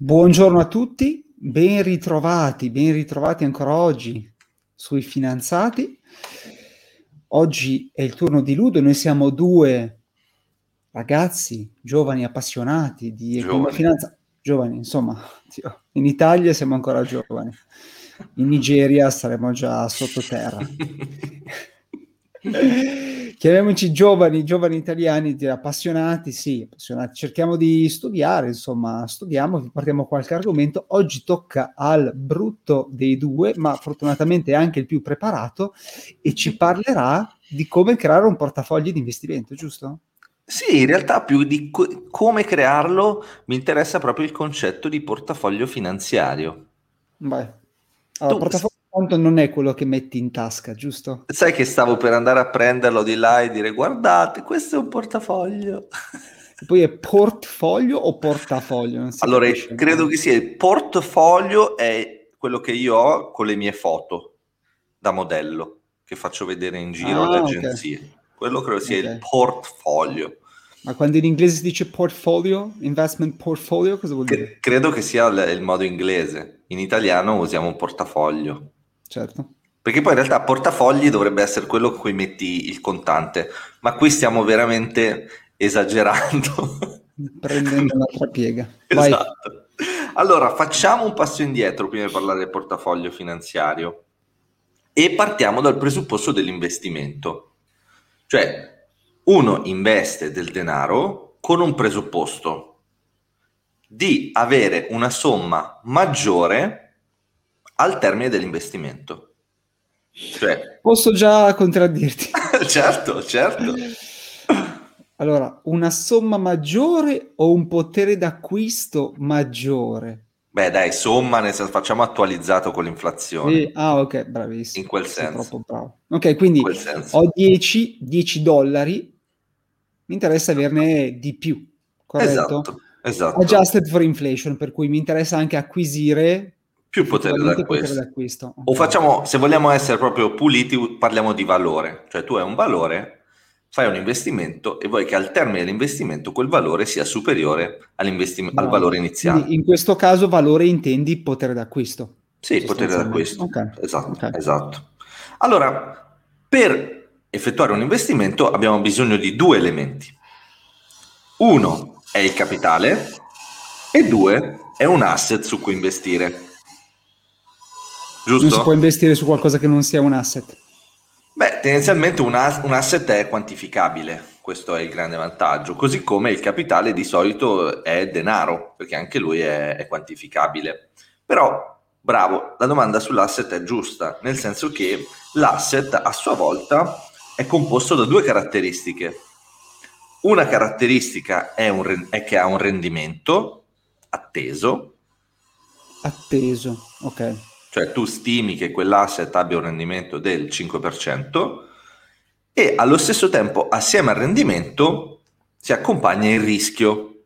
Buongiorno a tutti, ben ritrovati, ben ritrovati ancora oggi sui finanziati. Oggi è il turno di Ludo, noi siamo due ragazzi giovani appassionati di economia finanza, giovani insomma, in Italia siamo ancora giovani, in Nigeria saremo già sottoterra. chiamiamoci giovani, giovani italiani appassionati, sì, appassionati. cerchiamo di studiare, insomma, studiamo, vi portiamo qualche argomento. Oggi tocca al brutto dei due, ma fortunatamente anche il più preparato, e ci parlerà di come creare un portafoglio di investimento, giusto? Sì, in realtà più di co- come crearlo mi interessa proprio il concetto di portafoglio finanziario. Beh, allora, portafoglio Conto non è quello che metti in tasca, giusto? Sai che stavo per andare a prenderlo di là e dire guardate, questo è un portafoglio. E poi è portfolio o portafoglio? allora, capisce. credo che sia il portfolio è quello che io ho con le mie foto da modello che faccio vedere in giro ah, alle agenzie. Okay. Quello credo sia okay. il portfolio. Ma quando in inglese si dice portfolio, investment portfolio, cosa vuol dire? C- credo che sia l- il modo inglese. In italiano usiamo un portafoglio certo. Perché poi in realtà portafogli dovrebbe essere quello con cui metti il contante, ma qui stiamo veramente esagerando. Prendendo un'altra piega. Vai. Esatto. Allora, facciamo un passo indietro prima di parlare del portafoglio finanziario e partiamo dal presupposto dell'investimento. Cioè, uno investe del denaro con un presupposto di avere una somma maggiore al termine dell'investimento. Cioè... Posso già contraddirti. certo, certo. Allora, una somma maggiore o un potere d'acquisto maggiore? Beh, dai, somma, nel senso, facciamo attualizzato con l'inflazione. Sì. Ah, ok, bravissimo. In quel senso. Troppo bravo. Ok, quindi ho 10, 10 dollari, mi interessa averne di più, corretto? Esatto, esatto. Adjusted for inflation, per cui mi interessa anche acquisire più potere d'acquisto. potere d'acquisto. O facciamo, se vogliamo essere proprio puliti, parliamo di valore. Cioè tu hai un valore, fai un investimento e vuoi che al termine dell'investimento quel valore sia superiore no. al valore iniziale. Quindi in questo caso valore intendi potere d'acquisto. Sì, potere d'acquisto. Okay. Esatto, okay. esatto. Allora, per effettuare un investimento abbiamo bisogno di due elementi. Uno è il capitale e due è un asset su cui investire. Giusto? Non si può investire su qualcosa che non sia un asset. Beh, tendenzialmente un, as- un asset è quantificabile, questo è il grande vantaggio, così come il capitale di solito è denaro, perché anche lui è, è quantificabile. Però, bravo, la domanda sull'asset è giusta, nel senso che l'asset a sua volta è composto da due caratteristiche. Una caratteristica è, un, è che ha un rendimento atteso. Atteso, ok cioè tu stimi che quell'asset abbia un rendimento del 5% e allo stesso tempo assieme al rendimento si accompagna il rischio.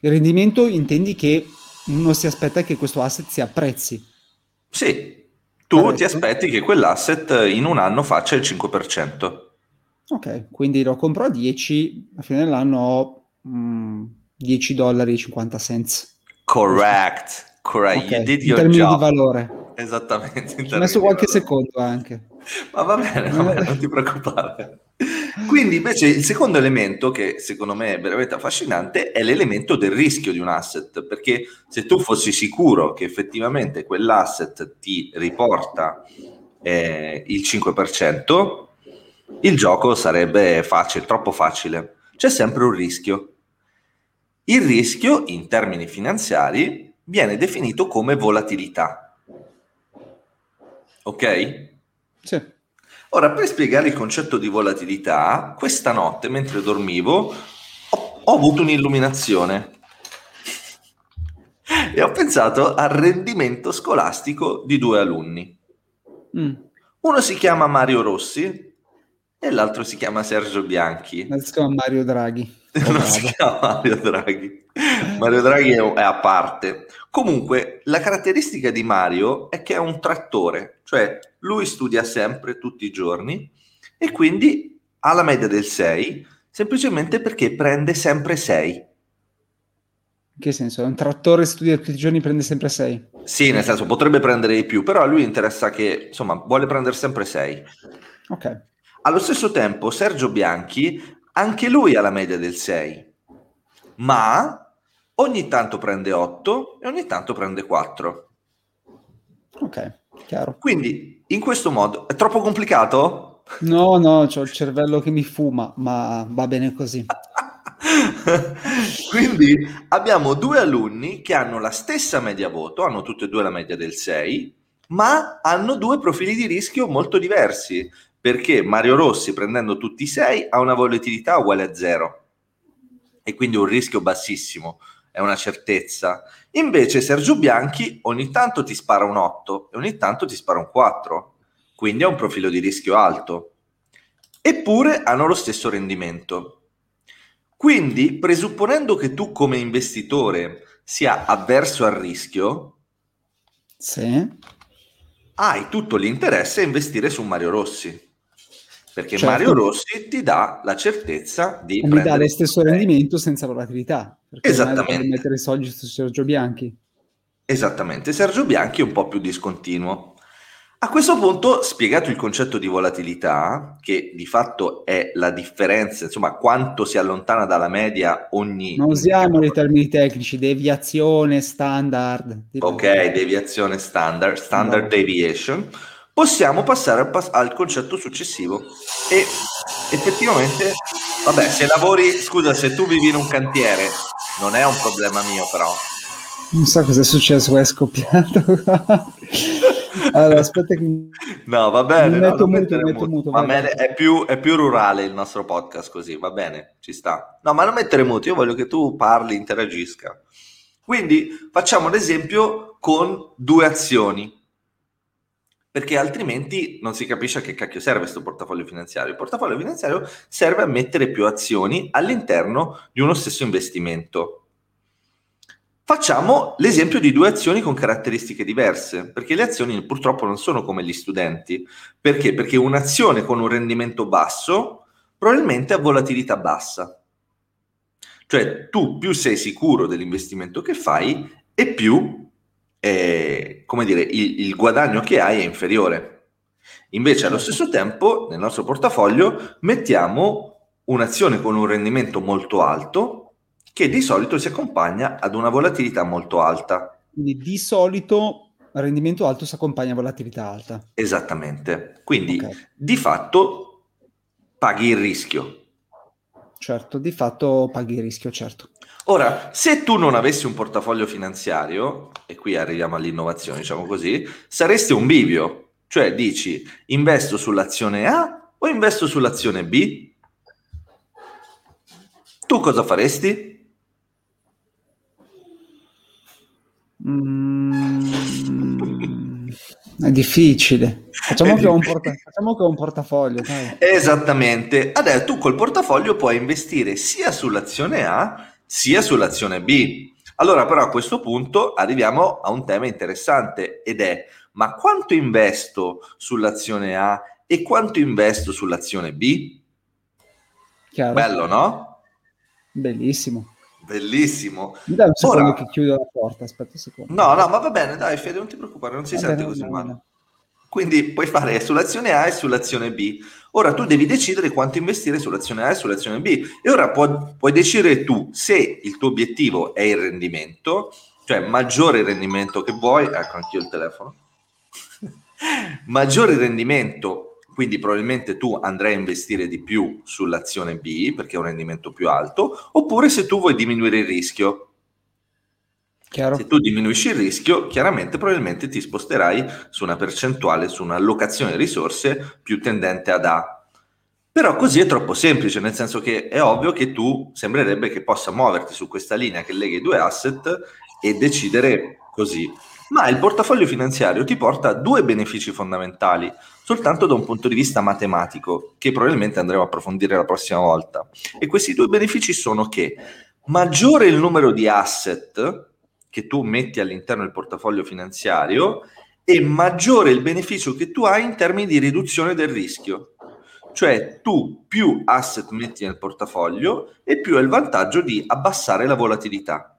Il rendimento intendi che uno si aspetta che questo asset si apprezzi. Sì, tu Corretto. ti aspetti che quell'asset in un anno faccia il 5%. Ok, quindi lo compro a 10, a fine dell'anno ho mm, 10 dollari e 50 cents. Correct. Correct, okay. you did your in termini job. di valore. Esattamente. Ho messo qualche secondo anche. Ma va bene, va bene, non ti preoccupare. Quindi invece il secondo elemento che secondo me è veramente affascinante è l'elemento del rischio di un asset, perché se tu fossi sicuro che effettivamente quell'asset ti riporta eh, il 5%, il gioco sarebbe facile, troppo facile. C'è sempre un rischio. Il rischio in termini finanziari viene definito come volatilità. Ok? Sì. Ora, per spiegare il concetto di volatilità, questa notte, mentre dormivo, ho, ho avuto un'illuminazione e ho pensato al rendimento scolastico di due alunni. Mm. Uno si chiama Mario Rossi e l'altro si chiama Sergio Bianchi. Si chiama Mario Draghi. Non si chiama Mario Draghi. Mario Draghi è, è a parte. Comunque, la caratteristica di Mario è che è un trattore, cioè lui studia sempre, tutti i giorni, e quindi ha la media del 6, semplicemente perché prende sempre 6. In che senso? È un trattore studia tutti i giorni prende sempre 6? Sì, nel senso potrebbe prendere di più, però a lui interessa che, insomma, vuole prendere sempre 6. Ok. Allo stesso tempo, Sergio Bianchi, anche lui ha la media del 6, ma ogni tanto prende 8 e ogni tanto prende 4. Ok, chiaro. Quindi, in questo modo, è troppo complicato? No, no, ho il cervello che mi fuma, ma va bene così. Quindi abbiamo due alunni che hanno la stessa media voto, hanno tutte e due la media del 6, ma hanno due profili di rischio molto diversi, perché Mario Rossi prendendo tutti i 6 ha una volatilità uguale a 0 e quindi un rischio bassissimo, è una certezza. Invece Sergio Bianchi ogni tanto ti spara un 8 e ogni tanto ti spara un 4, quindi ha un profilo di rischio alto. Eppure hanno lo stesso rendimento. Quindi, presupponendo che tu come investitore sia avverso al rischio, sì. hai tutto l'interesse a investire su Mario Rossi. Perché Certo. Mario Rossi ti dà la certezza di E mi prendere dà lo stesso rendimento senza volatilità. Esattamente. mettere i soldi su Sergio Bianchi. Esattamente, Sergio Bianchi è un po' più discontinuo. A questo punto, spiegato il concetto di volatilità, che di fatto è la differenza, insomma, quanto si allontana dalla media ogni... Non usiamo i termini tecnici, deviazione, standard. Ok, deviazione standard, standard No. deviation, possiamo passare al, pas- al concetto successivo. E effettivamente, vabbè, se lavori, scusa, se tu vivi in un cantiere, non è un problema mio però. Non so cosa è successo, è scoppiato. allora, aspetta che... No, va bene, no, metto muto, muto. muto, Va bene, è più, è più rurale il nostro podcast così, va bene, ci sta. No, ma non mettere muto, io voglio che tu parli, interagisca. Quindi facciamo l'esempio con due azioni, perché altrimenti non si capisce a che cacchio serve questo portafoglio finanziario. Il portafoglio finanziario serve a mettere più azioni all'interno di uno stesso investimento. Facciamo l'esempio di due azioni con caratteristiche diverse, perché le azioni purtroppo non sono come gli studenti. Perché? Perché un'azione con un rendimento basso probabilmente ha volatilità bassa. Cioè tu più sei sicuro dell'investimento che fai e più, eh, come dire, il, il guadagno che hai è inferiore. Invece allo stesso tempo nel nostro portafoglio mettiamo un'azione con un rendimento molto alto che di solito si accompagna ad una volatilità molto alta. Quindi di solito rendimento alto si accompagna a volatilità alta. Esattamente. Quindi Ok. di fatto paghi il rischio. Certo, di fatto paghi il rischio, certo. Ora, se tu non avessi un portafoglio finanziario, e qui arriviamo all'innovazione, diciamo così, saresti un bivio, cioè dici investo sull'azione A o investo sull'azione B? Tu cosa faresti? Mm, è difficile. Facciamo È che, ho un difficile. porta- facciamo che ho un portafoglio. dai. Esattamente. Adesso tu col portafoglio puoi investire sia sull'azione A sia sull'azione B. Allora, però, a questo punto arriviamo a un tema interessante ed è: ma quanto investo sull'azione A e quanto investo sull'azione B? Chiaro? Bello, no? Bellissimo. Bellissimo. Mi dai un secondo Ora- che chiudo la porta, aspetta un secondo. No, no, ma va bene, dai, Fede, non ti preoccupare, non si Va sente bene, così male. Quindi puoi fare sull'azione A e sull'azione B. Ora tu devi decidere quanto investire sull'azione A e sull'azione B. E ora puoi, puoi decidere tu se il tuo obiettivo è il rendimento, cioè maggiore il rendimento che vuoi. Ecco, anch'io il telefono. maggiore il rendimento, quindi probabilmente tu andrai a investire di più sull'azione B perché è un rendimento più alto, oppure se tu vuoi diminuire il rischio. Chiaro? Se tu diminuisci il rischio, chiaramente probabilmente ti sposterai su una percentuale, su un'allocazione di risorse più tendente ad A. Però così è troppo semplice, nel senso che è ovvio che tu sembrerebbe che possa muoverti su questa linea che lega i due asset e decidere così. Ma il portafoglio finanziario ti porta a due benefici fondamentali, soltanto da un punto di vista matematico, che probabilmente andremo a approfondire la prossima volta. E questi due benefici sono che maggiore il numero di asset che tu metti all'interno del portafoglio finanziario e maggiore il beneficio che tu hai in termini di riduzione del rischio. Cioè tu più asset metti nel portafoglio e più hai il vantaggio di abbassare la volatilità.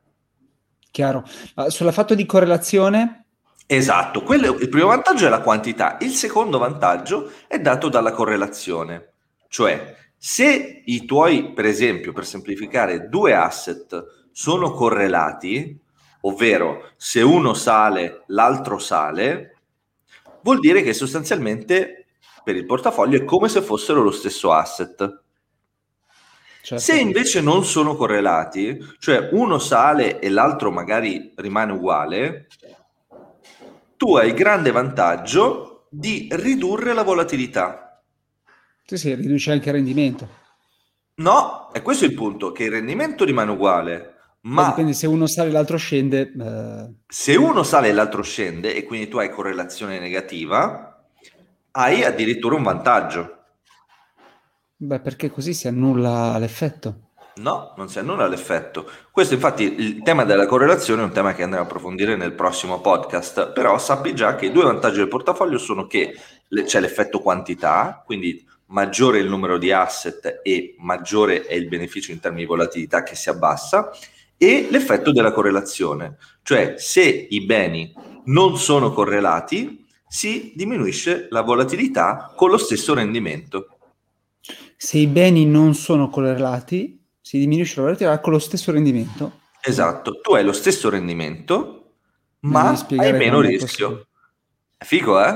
Chiaro. Sulla fatto di correlazione? Esatto, quello, il primo vantaggio è la quantità, il secondo vantaggio è dato dalla correlazione, cioè se i tuoi, per esempio, per semplificare, due asset sono correlati, ovvero se uno sale, l'altro sale, vuol dire che sostanzialmente per il portafoglio è come se fossero lo stesso asset. Certo. Se invece non sono correlati, cioè uno sale e l'altro magari rimane uguale, tu hai il grande vantaggio di ridurre la volatilità. Sì, sì, riduce anche il rendimento. No, è questo il punto, che il rendimento rimane uguale, ma... Dipende se uno sale e l'altro scende. Eh... Se uno sale e l'altro scende, e quindi tu hai correlazione negativa, hai addirittura un vantaggio. Beh, perché così si annulla l'effetto. No, non si annulla l'effetto. Questo infatti il tema della correlazione è un tema che andremo a approfondire nel prossimo podcast, però sappi già che i due vantaggi del portafoglio sono che c'è l'effetto quantità, quindi maggiore è il numero di asset e maggiore è il beneficio in termini di volatilità che si abbassa, e l'effetto della correlazione, cioè se i beni non sono correlati si diminuisce la volatilità con lo stesso rendimento. Se i beni non sono correlati, si diminuisce la volatilità con lo stesso rendimento. Esatto, tu hai lo stesso rendimento, ma hai meno rischio. È figo, eh?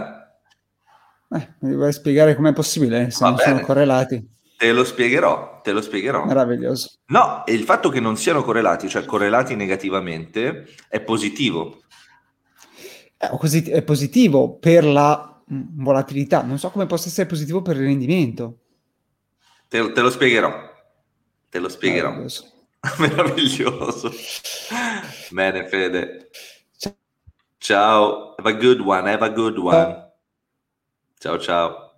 Eh, mi vuoi spiegare com'è possibile se Va non bene. sono correlati? Te lo spiegherò, te lo spiegherò. Meraviglioso. No, il fatto che non siano correlati, cioè correlati negativamente, è positivo. È, è positivo per la mm, volatilità, non so come possa essere positivo per il rendimento. Te, te lo spiegherò. Te lo spiegherò. Meraviglioso. Meraviglioso. Bene, Fede. Ciao. Have a good one. Have a good one. Ciao, ciao.